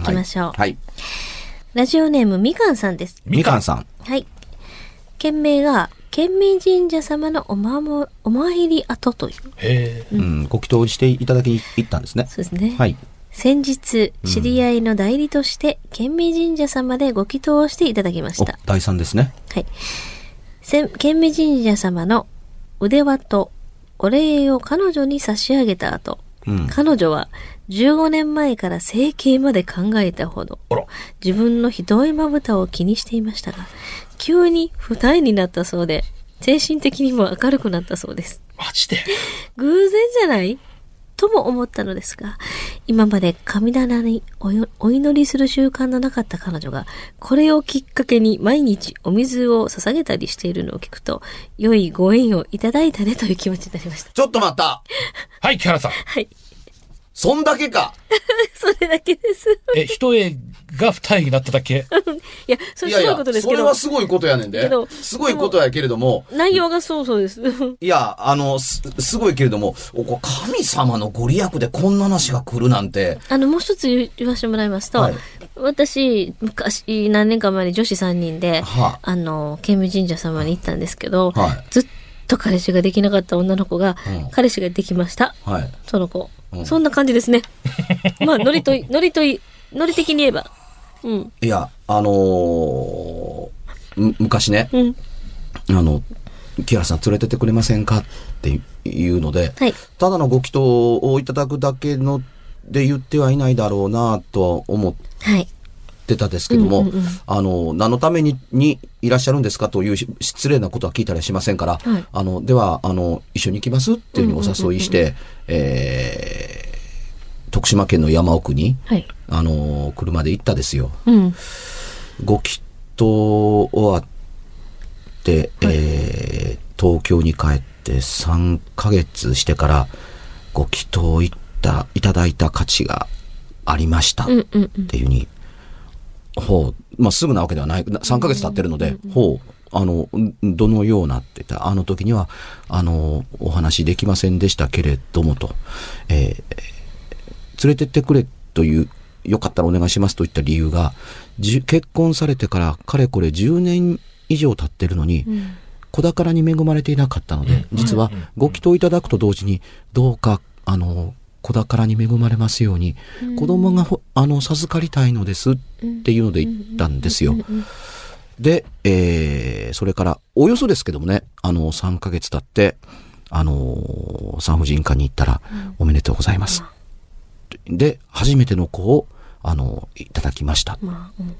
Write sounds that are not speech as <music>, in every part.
行きましょう。はい。ラジオネームみかんさんです。みかんさん。はい。件名が、県民神社様のおまも、お参り跡という。へえ。うん、ご祈祷していただきに行ったんですね。そうですね。はい。先日、知り合いの代理として、県民神社様でご祈祷をしていただきましおた。、第三ですね。はい。せん県民神社様の腕輪とお礼を彼女に差し上げた後、うん。彼女は15年前から整形まで考えたほど。自分のひどいまぶたを気にしていましたが、急に二重になったそうで、精神的にも明るくなったそうです。マジで？偶然じゃない？とも思ったのですが、今まで神棚にお祈りする習慣のなかった彼女が、これをきっかけに毎日お水を捧げたりしているのを聞くと、良いご縁をいただいたねという気持ちになりました。ちょっと待ったはい、木原さん。はい。そんだけか <laughs> それだけです。え、一重が二重になっただけ <laughs> いや、それすごいことですけどそれは、すごいことやねんで。すごいことやけれども、内容がそうそうです。<laughs> いや、あの、す、すごいけれども、神様のご利益でこんな話が来るなんて、あの、もう一つ言言わせてもらいますと、はい私、昔、何年か前に女子3人で、はあの、県民神社様に行ったんですけど、はいずっと彼氏ができなかった女の子が、うん彼氏ができました。はい。その子。うんそんな感じですね。まあ、ノリとい、<laughs> ノリとい、ノリ的に言えば。うん。いや、あのーむ昔ね、うん。あの、木原さん連れてってくれませんか？っていうので、はい。ただのご祈祷をいただくだけので言ってはいないだろうなとは思はい。ってたですけども、うんうんうんあの、何のためににいらっしゃるんですかというし失礼なことは聞いたりはしませんから、はいあの、では、あの、一緒に行きますっていうふうにお誘いして、えー徳島県の山奥に、はい。あの、車で行ったですよ。うん。ご祈祷終わって、えー東京に帰って3ヶ月してから、ご祈祷いった、いただいた価値がありました。っていうふうに、ほう、まあ、すぐなわけではない、3ヶ月経ってるので、ほう、あの、んどのようなって言ったら、あの時には、あの、お話できませんでしたけれどもと、えー連れてってくれという、よかったらお願いしますといった理由が、結婚されてからかれこれ10年以上経ってるのに、子宝に恵まれていなかったので、実はご祈祷いただくと同時に、どうか、あの、子宝に恵まれますように、子供がほあの授かりたいのですっていうので言ったんですよ。で、えーそれから、およそですけどもね、あの、3ヶ月経って、あの、産婦人科に行ったら、おめでとうございます。で、初めての子を、あの、いただきました。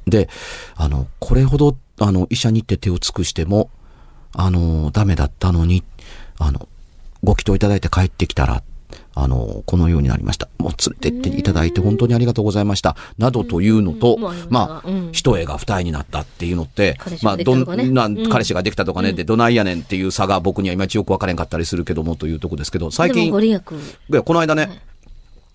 で、あの、これほど、あの、医者に行って手を尽くしても、あの、ダメだったのに、あの、ご祈祷いただいて帰ってきたら、あの、このようになりました。もう連れてっていただいて本当にありがとうございました。などというのとうんまあ一重が二重になったっていうのってまあ、どんなうん。彼氏ができたとかね、で、どないやねんっていう差が僕にはいまいちよくわからんかったりするけどもというとこですけど、最近この間ね、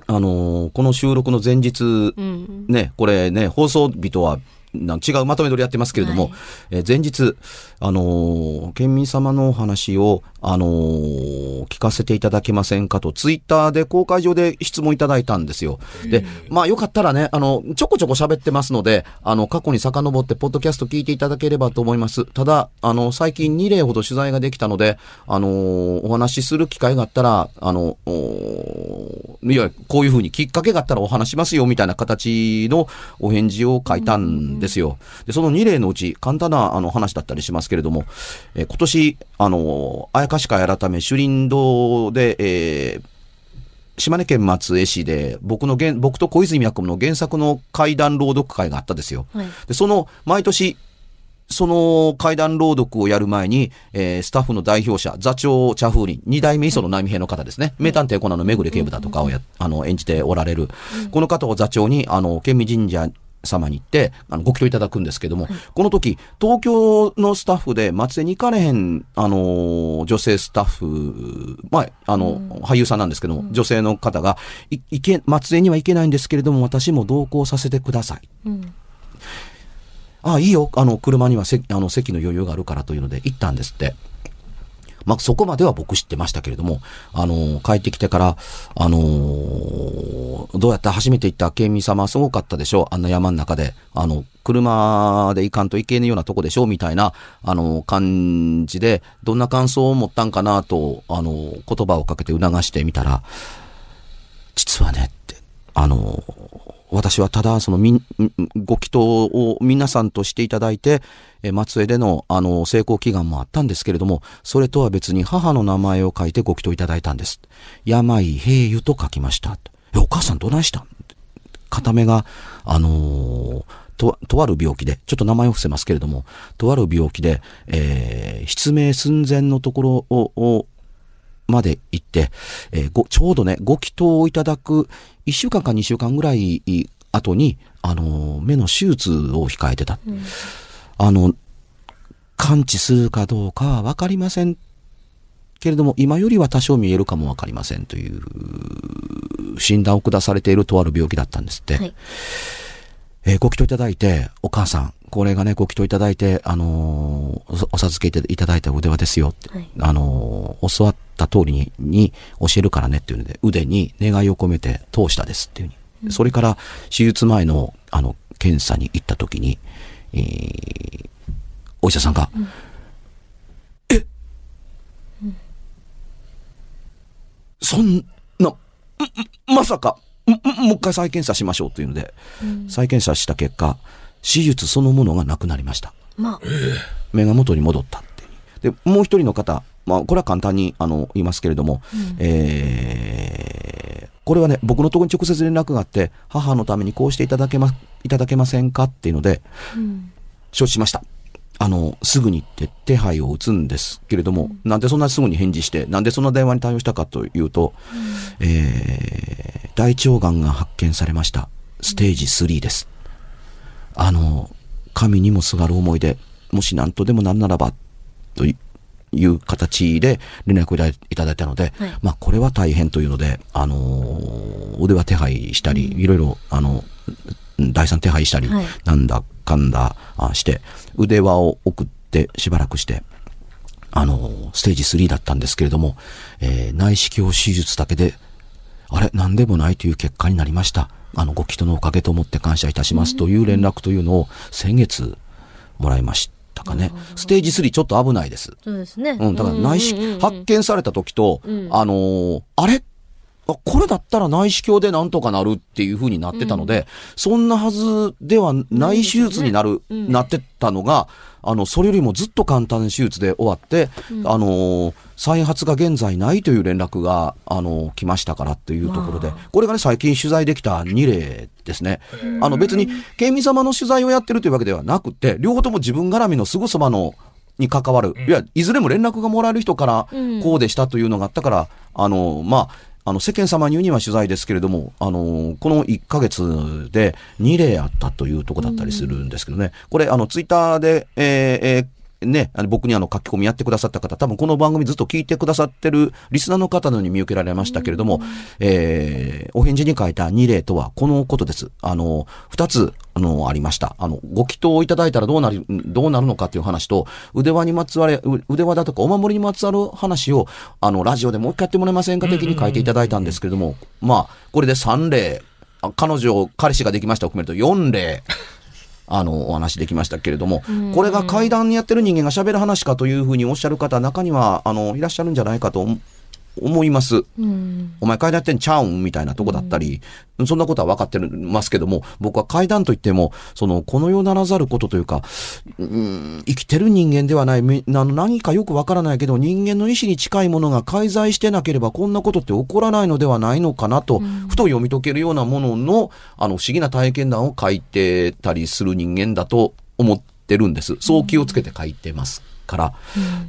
あのーこの収録の前日、うん。ね、これね、放送日とはな違うまとめ撮りやってますけれども、はい。えー前日、あのー県民様のお話を、あのー聞かせていただけませんかと、ツイッターで公開上で質問いただいたんですよ。で、まあよかったらね、あの、ちょこちょこ喋ってますので、あの、過去に遡って、ポッドキャスト聞いていただければと思います。ただ、あの、最近2例ほど取材ができたので、あのーお話しする機会があったら、あの、おいや、こういうふうにきっかけがあったらお話しますよ、みたいな形のお返事を書いたんですよ。で、その2例のうち、簡単なあの話だったりしますけれども、えー今年、あのー、あやかし会改め、首林堂で、えー島根県松江市で、僕の原、僕と小泉役の原作の怪談朗読会があったんですよ。はい。で、その、毎年、その怪談朗読をやる前に、えースタッフの代表者、座長茶風林、二代目磯野波平の方ですね。名探偵コナンのめぐれ警部だとかをや、あの、演じておられる。この方を座長に、あの、県民神社様に行って、あの、ご祈祷いただくんですけども、この時、東京のスタッフで松江に行かれへん、あの、女性スタッフ、まあ、あの、俳優さんなんですけども、女性の方が、い、行け、松江には行けないんですけれども、私も同行させてください。うん。ああ、いいよ。あの、車には席、あの、席の余裕があるからというので行ったんですって。まあ、そこまでは僕知ってましたけれども、あの、帰ってきてから、あのーどうやった初めて行った県民様すごかったでしょあんな山の中で。あの、車で行かんといけねえようなとこでしょうみたいな、あの、感じで、どんな感想を持ったんかなと、あの、言葉をかけて促してみたら、実はねって、あの、私はただ、そのみ、ご祈祷を皆さんとしていただいて、松江での、あの、成功祈願もあったんですけれども、それとは別に母の名前を書いてご祈祷いただいたんです。病平湯と書きました。え、お母さんどないしたん？片目が、あのーと、とある病気で、ちょっと名前を伏せますけれども、とある病気で、えー失明寸前のところを、をまで行って、えーご、ちょうどね、ご祈祷をいただく1週間か2週間ぐらい後に、あのー目の手術を控えてた。あの、完治するかどうかはわかりませんけれども、今よりは多少見えるかもわかりませんという診断を下されているとある病気だったんですって。はい。えーご祈祷いただいて、お母さん、これがね、ご祈祷いただいて、あのーおお授けていただいた腕輪ですよって、はいあのー教わった通りに、に教えるからねっていうので、腕に願いを込めて通したですっていうふうに。それから、手術前の、あの、検査に行った時に、えーお医者さんが、え、そんな、んんまさか、んんもう一回再検査しましょうというので、再検査した結果、手術そのものがなくなりました。まあ、目が元に戻ったっていう。で、もう一人の方、まあ、これは簡単に、あの、言いますけれども、えー、これはね、僕のところに直接連絡があって、母のためにこうしていただけま、いただけませんかっていうので、うん。承知しました。あの、すぐに行って手配を打つんですけれども、なんでそんなすぐに返事して、なんでそんな電話に対応したかというと、えー、大腸がんが発見されました。ステージ3です。あの、神にもすがる思いで、もし何とでもなんならば、といいう形で連絡をいただいいたので、はい。まあこれは大変というので、あのー腕は手配したり、いろいろ、あの、第三手配したり、はい。なんだかんだあして、腕輪を送ってしばらくして、あの、ステージ3だったんですけれども、えー内視鏡手術だけで、あれ、なんでもないという結果になりました。あの、ご祈祷のおかげと思って感謝いたしますという連絡というのを先月もらいましたかね。ステージ3ちょっと危ないです。そうですね。うん、だから内視、発見された時と、うんあのーあれ？あこれだったら内視鏡でなんとかなるっていう風になってたので、そんなはずではない手術になる、うん。なってたのが、あの、それよりもずっと簡単な手術で終わって、あのー再発が現在ないという連絡が、あのー来ましたからっていうところでこれがね、最近取材できた2例ですね。あの、別に、県民様の取材をやってるというわけではなくて、両方とも自分絡みのすぐそばの、に関わる。いや、いずれも連絡がもらえる人からうん、こうでしたというのがあったから、あの、まあ、あの、世間様に言うには取材ですけれども、あの、この1ヶ月で2例あったというとこだったりするんですけどね。これ、あの、ツイッターで、えーえーね、あの僕にあの書き込みやってくださった方、多分この番組ずっと聞いてくださってるリスナーの方のように見受けられましたけれども、えー、お返事に書いた2例とはこのことです。あの、2つ、あの、ありました。あの、ご祈祷をいただいたらどうなる、どうなるのかっていう話と、腕輪にまつわれ、う腕輪だとかお守りにまつわる話を、あの、ラジオでもう一回やってもらえませんか的に書いていただいたんですけれども、まあ、これで3例、あ彼女、彼氏ができましたを含めると4例、あの、お話できましたけれども、これが階段やってる人間が喋る話かというふうにおっしゃる方、中には、あの、いらっしゃるんじゃないかと思思います。うん。お前階段やってんちゃうん？みたいなとこだったり、そんなことは分かってますけども、僕は階段といっても、その、この世ならざることというか、うん、生きてる人間ではない、何かよく分からないけど、人間の意志に近いものが介在してなければ、こんなことって起こらないのではないのかなと、ふと読み解けるようなものの、あの、不思議な体験談を書いてたりする人間だと思ってるんです。そう気をつけて書いてますから。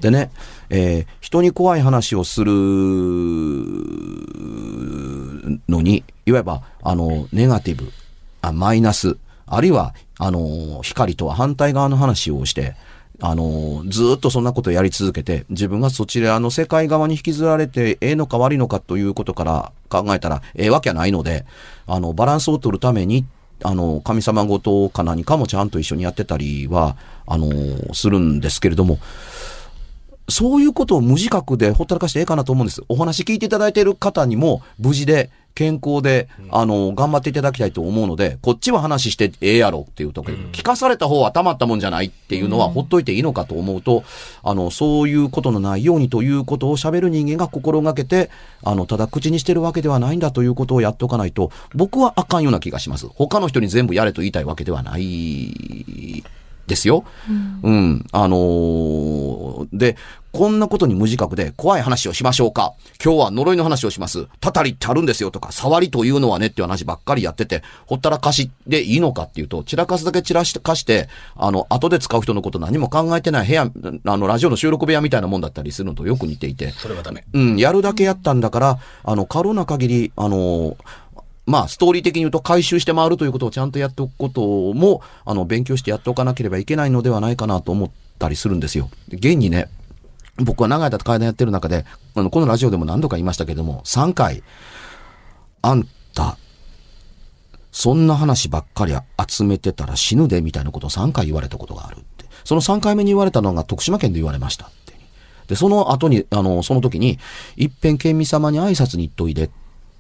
でね、えー人に怖い話をするのに、いわば、あの、ネガティブ、あマイナス、あるいは、あの、光とは反対側の話をして、あの、ずーっとそんなことをやり続けて、自分がそちらの世界側に引きずられて、ええのか悪いのかということから考えたら、ええわけはないので、あの、バランスを取るために、あの、神様ごとか何かもちゃんと一緒にやってたりは、あの、するんですけれども、そういうことを無自覚でほったらかしてええかなと思うんです。お話聞いていただいている方にも、無事で、健康で、あの、頑張っていただきたいと思うので、こっちは話してええやろっていうところ、聞かされた方はたまったもんじゃないっていうのは、ほっといていいのかと思うと、あの、そういうことのないようにということを喋る人間が心がけて、あの、ただ口にしてるわけではないんだということをやっておかないと、僕はあかんような気がします。他の人に全部やれと言いたいわけではないですよ。うん。あのーで、こんなことに無自覚で怖い話をしましょうか。今日は呪いの話をします。たたりってあるんですよとか、触りというのはねっていう話ばっかりやってて、ほったらかしでいいのかっていうと、散らかすだけ散らしかして、あの、後で使う人のこと何も考えてない部屋、あの、ラジオの収録部屋みたいなもんだったりするのとよく似ていて、それはダメ。うん、やるだけやったんだから、あの、可能な限り、あの、まあ、ストーリー的に言うと回収して回るということをちゃんとやっておくことも、あの、勉強してやっておかなければいけないのではないかなと思ったりするんですよ。現にね、僕は長い間階段やってる中で、あの、このラジオでも何度か言いましたけども、3回、あんた、そんな話ばっかり集めてたら死ぬで、みたいなことを3回言われたことがあるって。その3回目に言われたのが徳島県で言われましたって。で、その後に、あの、その時に、一遍県民様に挨拶に行っといでっ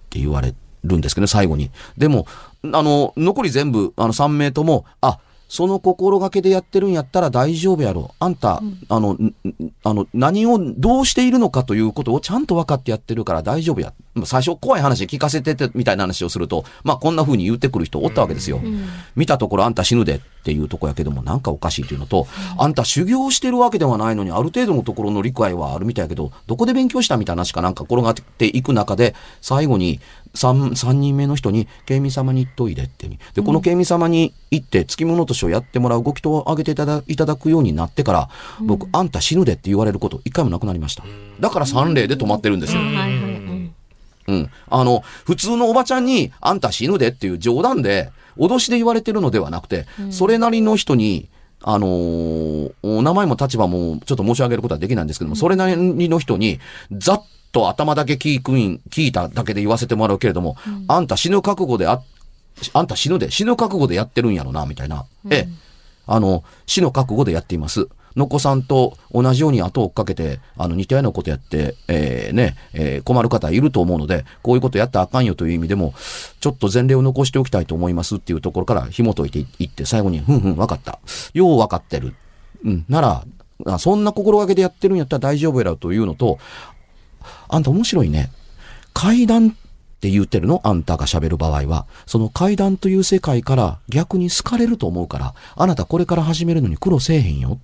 て言われるんですけどね、最後に。でも、あの、残り全部、あの、3名とも、あ、その心がけでやってるんやったら大丈夫やろ。あんた、あの、んんあの、何をどうしているのかということをちゃんと分かってやってるから大丈夫や。まあ最初怖い話聞かせててみたいな話をすると、まあこんな風に言ってくる人おったわけですよ。見たところあんた死ぬでっていうとこやけどもなんかおかしいというのと、あんた修行してるわけではないのにある程度のところの理解はあるみたいやけど、どこで勉強したみたいな話かなんか転がっていく中で、最後に3、三人目の人に、県民様に言っといでってに。で、この県民様に行って、付き物としてをやってもらうご祈祷をあげていただいただくようになってから、僕、あんた死ぬでって言われること、一回もなくなりました。だから3例で止まってるんですよ。はいはい。うん。うん。あの、普通のおばちゃんに、あんた死ぬでっていう冗談で、脅しで言われてるのではなくて、それなりの人に、あのーお名前も立場もちょっと申し上げることはできないんですけども、それなりの人に、ざっと頭だけ聞くん、聞いただけで言わせてもらうけれども、あんた死ぬ覚悟であ、あんた死ぬで、死ぬ覚悟でやってるんやろな、みたいな。ええ。あの、死の覚悟でやっています。のこさんと同じように後を追っかけて、あの、似たようなことやって、えーね、えー困る方いると思うので、こういうことやったらあかんよという意味でも、ちょっと前例を残しておきたいと思いますっていうところから紐解いていって、最後に、ふんふん、わかった。ようわかってる。うん、なら、そんな心がけでやってるんやったら大丈夫やろというのと、あんた面白いね。階段って言ってるの？あんたが喋る場合は。その階段という世界から逆に好かれると思うから、あなたこれから始めるのに苦労せえへんよ。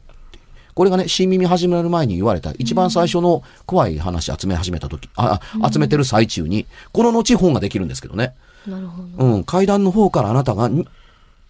これがね、新耳始める前に言われた、一番最初の怖い話集め始めた時、あ、集めてる最中に、この後本ができるんですけどね。なるほど。うん、階段の方からあなたがに、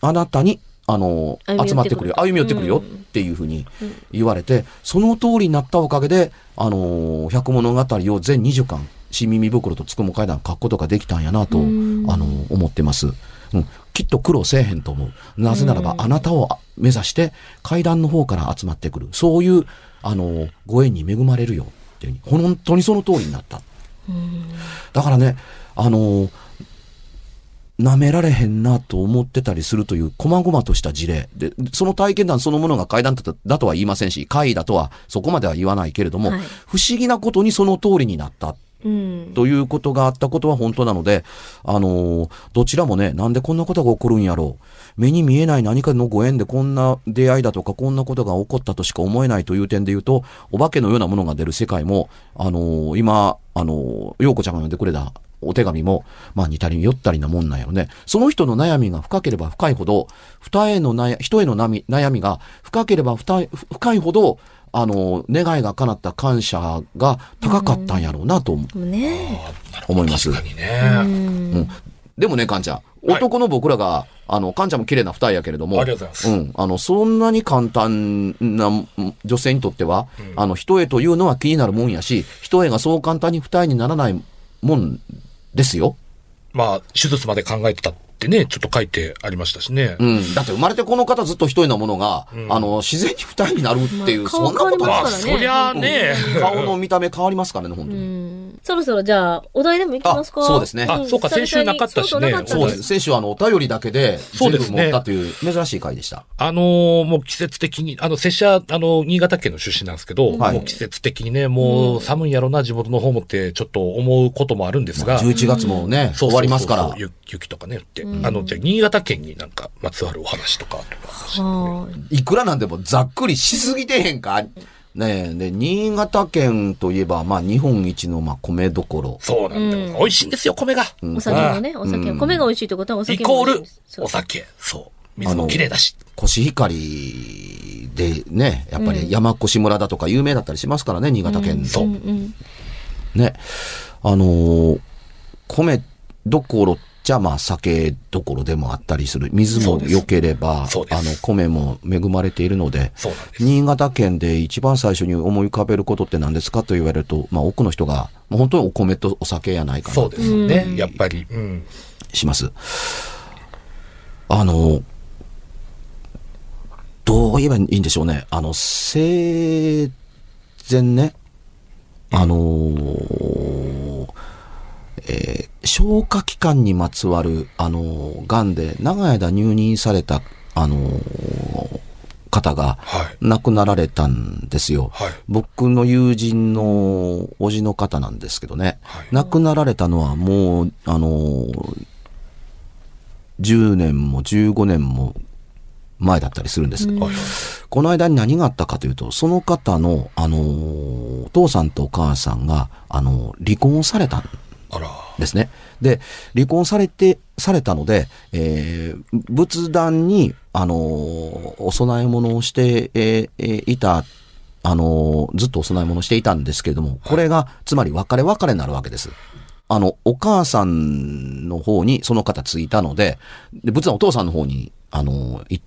あなたに、あの、集まってくるよ、歩み寄ってくるよっていうふうに言われて、その通りになったおかげで、あの、百物語を全20巻、新耳袋とつくも階段書くことができたんやなと、あの、思ってます。うん、きっと苦労せえへんと思う。なぜならば、あなたをあ目指して階段の方から集まってくる。そういう、あの、ご縁に恵まれるよっていうふうに、本当にその通りになった。だからね、あの、舐められへんなと思ってたりするという、細々とした事例。で、その体験談そのものが階段だとは言いませんし、怪異だとはそこまでは言わないけれども、はい不思議なことにその通りになった。ということがあったことは本当なので、あのーどちらもね、なんでこんなことが起こるんやろう。目に見えない何かのご縁でこんな出会いだとか、こんなことが起こったとしか思えないという点で言うと、お化けのようなものが出る世界も、あのー今、あのー、陽子ちゃんが読んでくれたお手紙も、まあ似たり寄ったりなもんなんやろね。その人の悩みが深ければ深いほど、二への悩人への悩みが深ければ深いほど、あのー願いが叶った感謝が高かったんやろうなと思うね思います。確かにね。うん。でもね、カンちゃん。男の僕らが、あの、カンちゃんも綺麗な二人やけれども。ありがとうございますうん。あの、そんなに簡単なうん女性にとっては、あの、一重というのは気になるもんやし、一重がそう簡単に二重にならないもんですよ。まあ、手術まで考えてたってね、ちょっと書いてありましたしね。うん。だって生まれてこの方ずっと一重なものが、あの、自然に二重になるっていう、まあそんなこと顔はまあ、変わりますからねそりゃあね。顔の見た目変わりますからね、本当に。うん。そろそろじゃあ、お題でもいきますか？あそうですねあそうか先週なかったしねそうです。先週はあの、お便りだけで、全部そうですね持ったという珍しい回でした。あのーもう季節的に、あの、拙者、あの、新潟県の出身なんですけど、はいもう季節的にね、もう寒いんやろな、地元の方もって、ちょっと思うこともあるんですが、11月もね、終わりますから。ゆ雪とかね、って。あの、じゃあ新潟県になんか、まつわるお話とか、はいくらなんでもざっくりしすぎてへんかねえ、で、新潟県といえば、まあ、日本一の、まあ、米どころ。そうなんだよ。美味しいんですよ、米が。い。お酒もね、お酒、米が美味しいってことはおイ酒コールも美味しいです。、そうお酒。そう。水も綺麗だし。コシヒカリでね、やっぱり山越村だとか有名だったりしますからね、新潟県。そううんうん。ね。あのー米どころじゃまあ酒どころでもあったりする。水も良ければ、あの米も恵まれているので、です。新潟県で一番最初に思い浮かべることって何ですかと言われると、まあ多くの人が、まあ本当にお米とお酒やないかなそうですよね。やっぱり。うん。します。あの、どう言えばいいんでしょうね。あの、生前ね、あのーえー消化器官にまつわる、あのー、癌で長い間入院された、あのー方がはい。亡くなられたんですよ。はい。僕の友人のおじの方なんですけどね、はい亡くなられたのはもう、あのー10年も15年も前だったりするんです。はい。この間に何があったかというと、その方の、あのーお父さんとお母さんが、あのー離婚をされたん。ですね。で、離婚されて、されたので、えー仏壇に、あのーお供え物をして、えーえーいた、あのーずっとお供え物をしていたんですけれども、これが、つまり別れ別れになるわけです。あの、お母さんの方にその方ついたので、で仏壇お父さんの方に、あのー行っ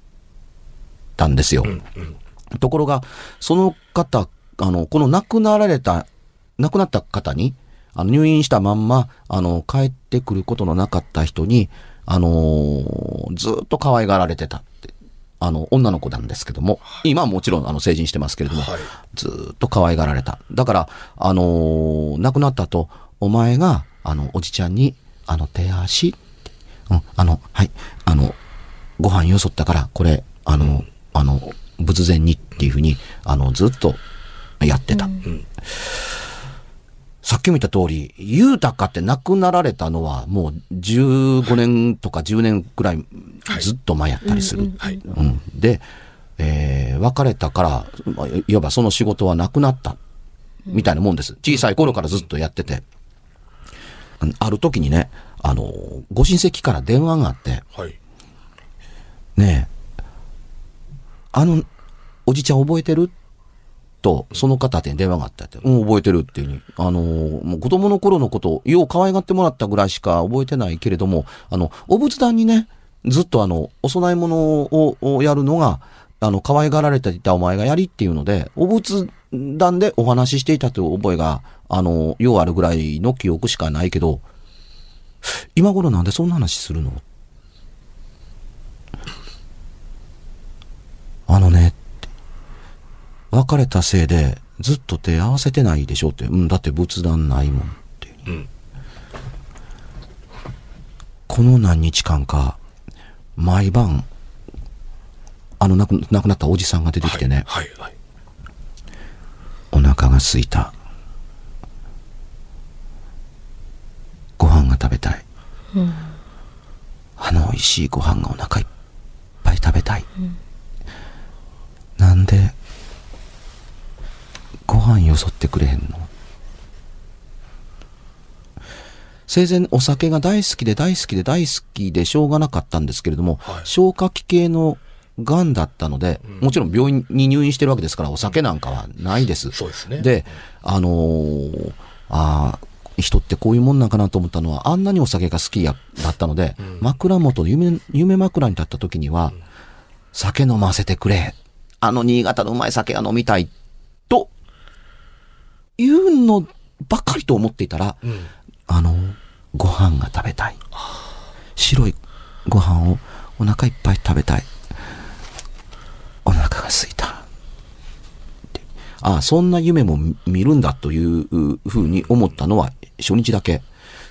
たんですよ。うんうん。ところが、その方、あの、この亡くなられた、亡くなった方に、あの、入院したまんま、あの、帰ってくることのなかった人に、あのーずっと可愛がられてたって。あの、女の子なんですけども、今はもちろん、あの、成人してますけれども、はいずっと可愛がられた。だから、あのー亡くなった後、お前が、あの、おじちゃんに、あの、手足うん、あの、はい、あの、ご飯よそったから、これ、あの、あの、仏前にっていうふうに、あの、ずっとやってた。さっきも言った通り、ゆうたかって亡くなられたのは、もう15年とか10年くらいずっと前やったりする。はい。うん、で、えー別れたから、まあいいわばその仕事はなくなった、みたいなもんです。小さい頃からずっとやってて。あある時にね、あの、ご親戚から電話があって、はい。ねえ、あの、おじちゃん覚えてる？と、その方に電話があったって、うん、覚えてるっていうに、あの、もう子供の頃のこと、よう可愛がってもらったぐらいしか覚えてないけれども、あの、お仏壇にね、ずっとあの、お供え物をやるのが、あの、可愛がられていたお前がやりっていうので、お仏壇でお話ししていたという覚えが、あの、ようあるぐらいの記憶しかないけど、今頃なんでそんな話するの？別れたせいでずっと手合わせてないでしょって。うん、だって仏壇ないもんっていうふうん。この何日間か、毎晩、あの亡く亡くなったおじさんが出てきてね、はい、はい。お腹が空いた。ご飯が食べたい。あの美味しいご飯がお腹いっぱい食べたい。なんで、ご飯よそってくれへんの？生前お酒が大好きで大好きで大好きでしょうがなかったんですけれども、はい消化器系の癌だったので、もちろん病院に入院してるわけですから、お酒なんかはないです。そうですね。で、あのーあー人ってこういうもんなんかなと思ったのは、あんなにお酒が好きやだったので、枕元の夢、夢枕に立った時には、酒飲ませてくれ。あの新潟のうまい酒が飲みたい。と、いうのばかりと思っていたら、うん。あの、ご飯が食べたい。白いご飯をお腹いっぱい食べたい。お腹が空いた。ってああ、そんな夢も見見るんだというふうに思ったのは初日だけ。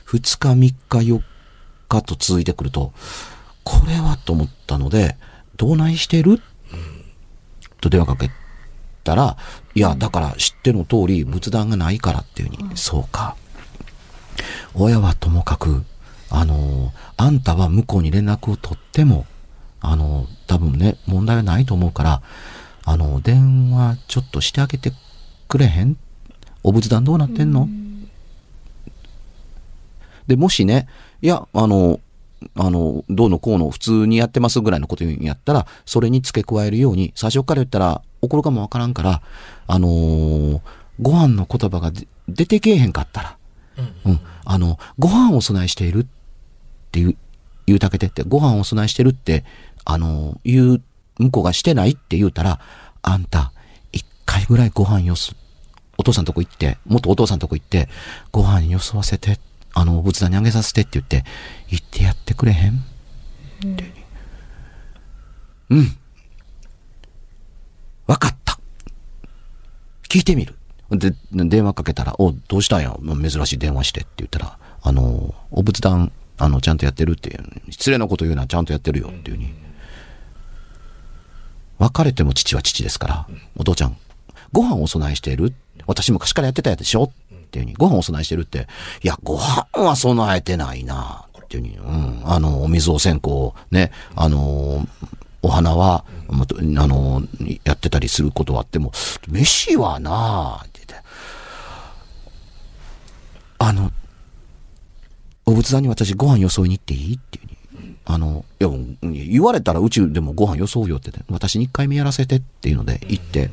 二日、三日、四日と続いてくると、これはと思ったので、どないしてる？と電話かけたら、いや、だから知っての通り仏壇がないからっていうふうに、そうか。親はともかく、あの、あんたは向こうに連絡を取っても、あの、多分ね、問題はないと思うから、あの、電話ちょっとしてあげてくれへん？お仏壇どうなってんの、で、もしね、いや、あの、あの、どうのこうの普通にやってますぐらいのこと言うんやったら、それに付け加えるように、最初から言ったら怒るかもわからんから、あのーご飯の言葉がで出てけえへんかったら、うん。あの、ご飯をお供えしているっていう、言うだけでって、ご飯をお供えしてるって、あの、言う、向こうがしてないって言うたら、あんた、一回ぐらいご飯よそ、お父さんとこ行って、元お父さんとこ行って、ご飯よそわせて、あの、仏壇にあげさせてって言って、言ってやってくれへん？ってうん。わかった。聞いてみる。で、電話かけたら、お、どうしたんや？珍しい電話してって言ったら、あの、お仏壇、あの、ちゃんとやってるっていう。失礼なこと言うのはちゃんとやってるよっていうふうに。別れても父は父ですから、お父ちゃん、ご飯をお供えしている？私昔からやってたやつでしょ？っていうふうに、ご飯お供えしてるって、いや、ご飯は備えてないなっていうふうに、うん、あの、お水を線香、ね、あの、お花は、あの、やってたりすることはあっても、飯はなって言って、あの、お仏壇に私ご飯よそいに行っていいっていうに。あの、いや、言われたらうちでもご飯よそうよってね、私に一回目やらせてっていうので行って、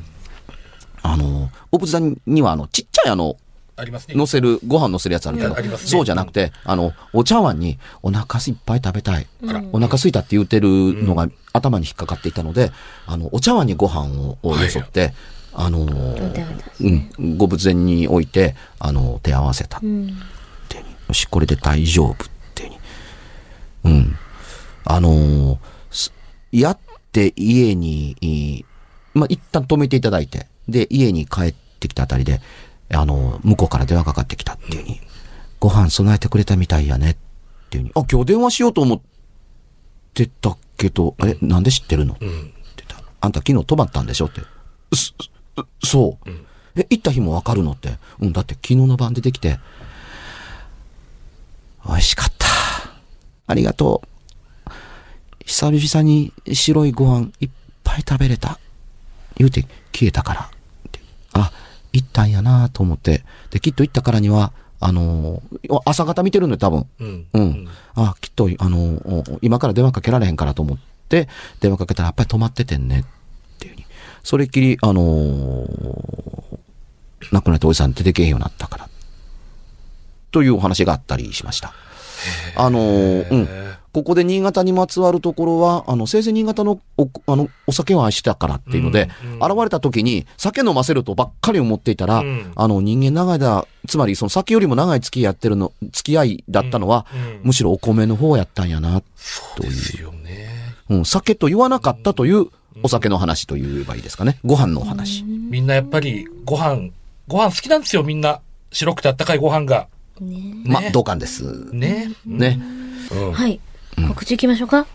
あの、お仏壇にはあの、ちっちゃいあの、ありますね。乗せる、ご飯乗せるやつあるけど、ねそうじゃなくて、あの、お茶碗にお腹いっぱい食べたい。お腹空いたって言ってるのが頭に引っかかっていたので、あの、お茶碗にご飯ををよそって、あのーうん、ご仏前に置いて、あの、手合わせたっうん。ていうによし、これで大丈夫っていうに。うん。あのーすやって家に、いいまあ、一旦止めていただいて、で、家に帰ってきたあたりで、あのー向こうから電話かかってきたっていうに、ご飯備えてくれたみたいやねっていうに、あ、今日電話しようと思ってたけど、え、なんで知ってるの？ってうん。言ったあんた昨日泊まったんでしょ？って。す、すそう。え、行った日もわかるのって？うん、だって昨日の晩出てきて、美味しかった。ありがとう。久々に白いご飯いっぱい食べれた。言うて消えたから。あ、行ったんやなと思って。で、きっと行ったからには、あのー朝方見てるのよ、多分。うん。うん。あ、きっと、あの、お今から電話かけられへんからと思って、電話かけたらやっぱり止まっててんねっていうに。それっきり、あのー亡くなったおじさん出てけへんようになったから。というお話があったりしました。あのーうん。ここで新潟にまつわるところは、あの、生前新潟のお、あの、お酒を愛してたからっていうので、うんうん現れた時に酒飲ませるとばっかり思っていたら、うんあの、人間長い間、つまりその酒よりも長い付き合ってるの、付き合いだったのは、うんむしろお米の方やったんやな。そうですよね。うん、酒と言わなかったというお酒の話と言えばいいですかね。ご飯のお話。みんなやっぱりご飯、ご飯好きなんですよ、みんな。白くてあったかいご飯が。ねま、同感です。ね。ね。うん。はい。告知いきましょうか？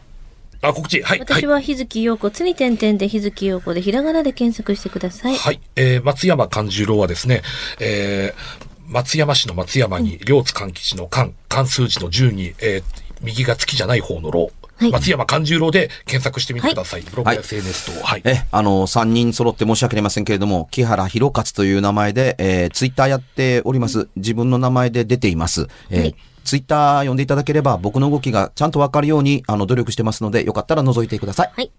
あ、告知。はい。はい私。は日月陽子、つに点々で日月陽子でひらがなで検索してください。はい。えー、松山勘十郎はですね、えー、松山市の松山に、両津勘吉の勘、漢数字の10に、えー、右が月じゃない方の郎。はい松山勘十郎で検索してみてください。ブログやはい SNS と。はい。え、あの、三人揃って申し訳ありませんけれども、木原博勝という名前で、えー、ツイッターやっております。自分の名前で出ています。えーはいツイッター読んでいただければ、僕の動きがちゃんとわかるように、あの、努力してますので、よかったら覗いてください。はい。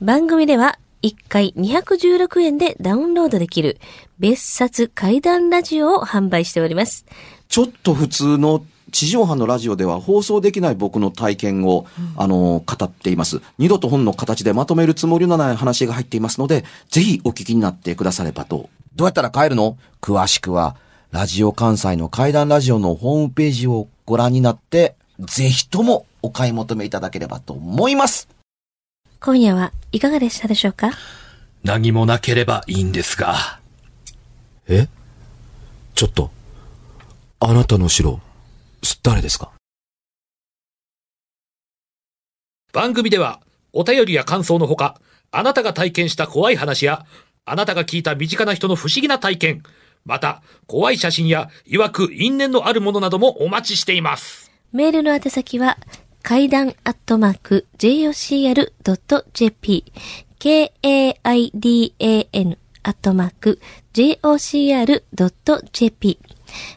番組では1回216円でダウンロードできる別冊怪談ラジオを販売しております。ちょっと普通の地上波のラジオでは放送できない僕の体験を、あの、語っています。二度と本の形でまとめるつもりのない話が入っていますので、ぜひお聞きになってくださればと。どうやったら帰るの？詳しくは、ラジオ関西の怪談ラジオのホームページをご覧になって、ぜひともお買い求めいただければと思います。今夜はいかがでしたでしょうか？何もなければいいんですが。え？ちょっと、あなたの城、誰ですか？番組では、お便りや感想のほか、あなたが体験した怖い話や、あなたが聞いた身近な人の不思議な体験、また、怖い写真や、曰く因縁のあるものなどもお待ちしています。メールの宛先は、階段アットマーク、jocr.jp、k-a-i-d-a-n アットマーク、jocr.jp。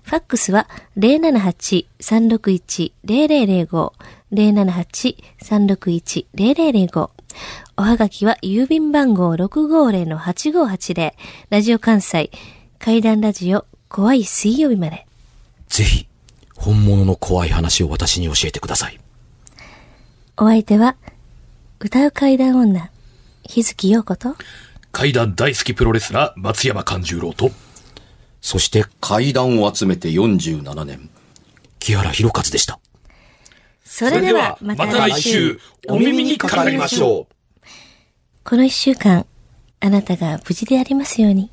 ファックスは078-361-0005、078-361-0005。おはがきは郵便番号650-8580、ラジオ関西、階段ラジオ、怖い水曜日まで。ぜひ、本物の怖い話を私に教えてください。お相手は、歌う階段女、日月陽子と、怪談大好きプロレスラー、松山勘十郎と、そして階段を集めて47年、木原博勝でした。それではまた来週、お耳にかかりましょう。この一週間、あなたが無事でありますように。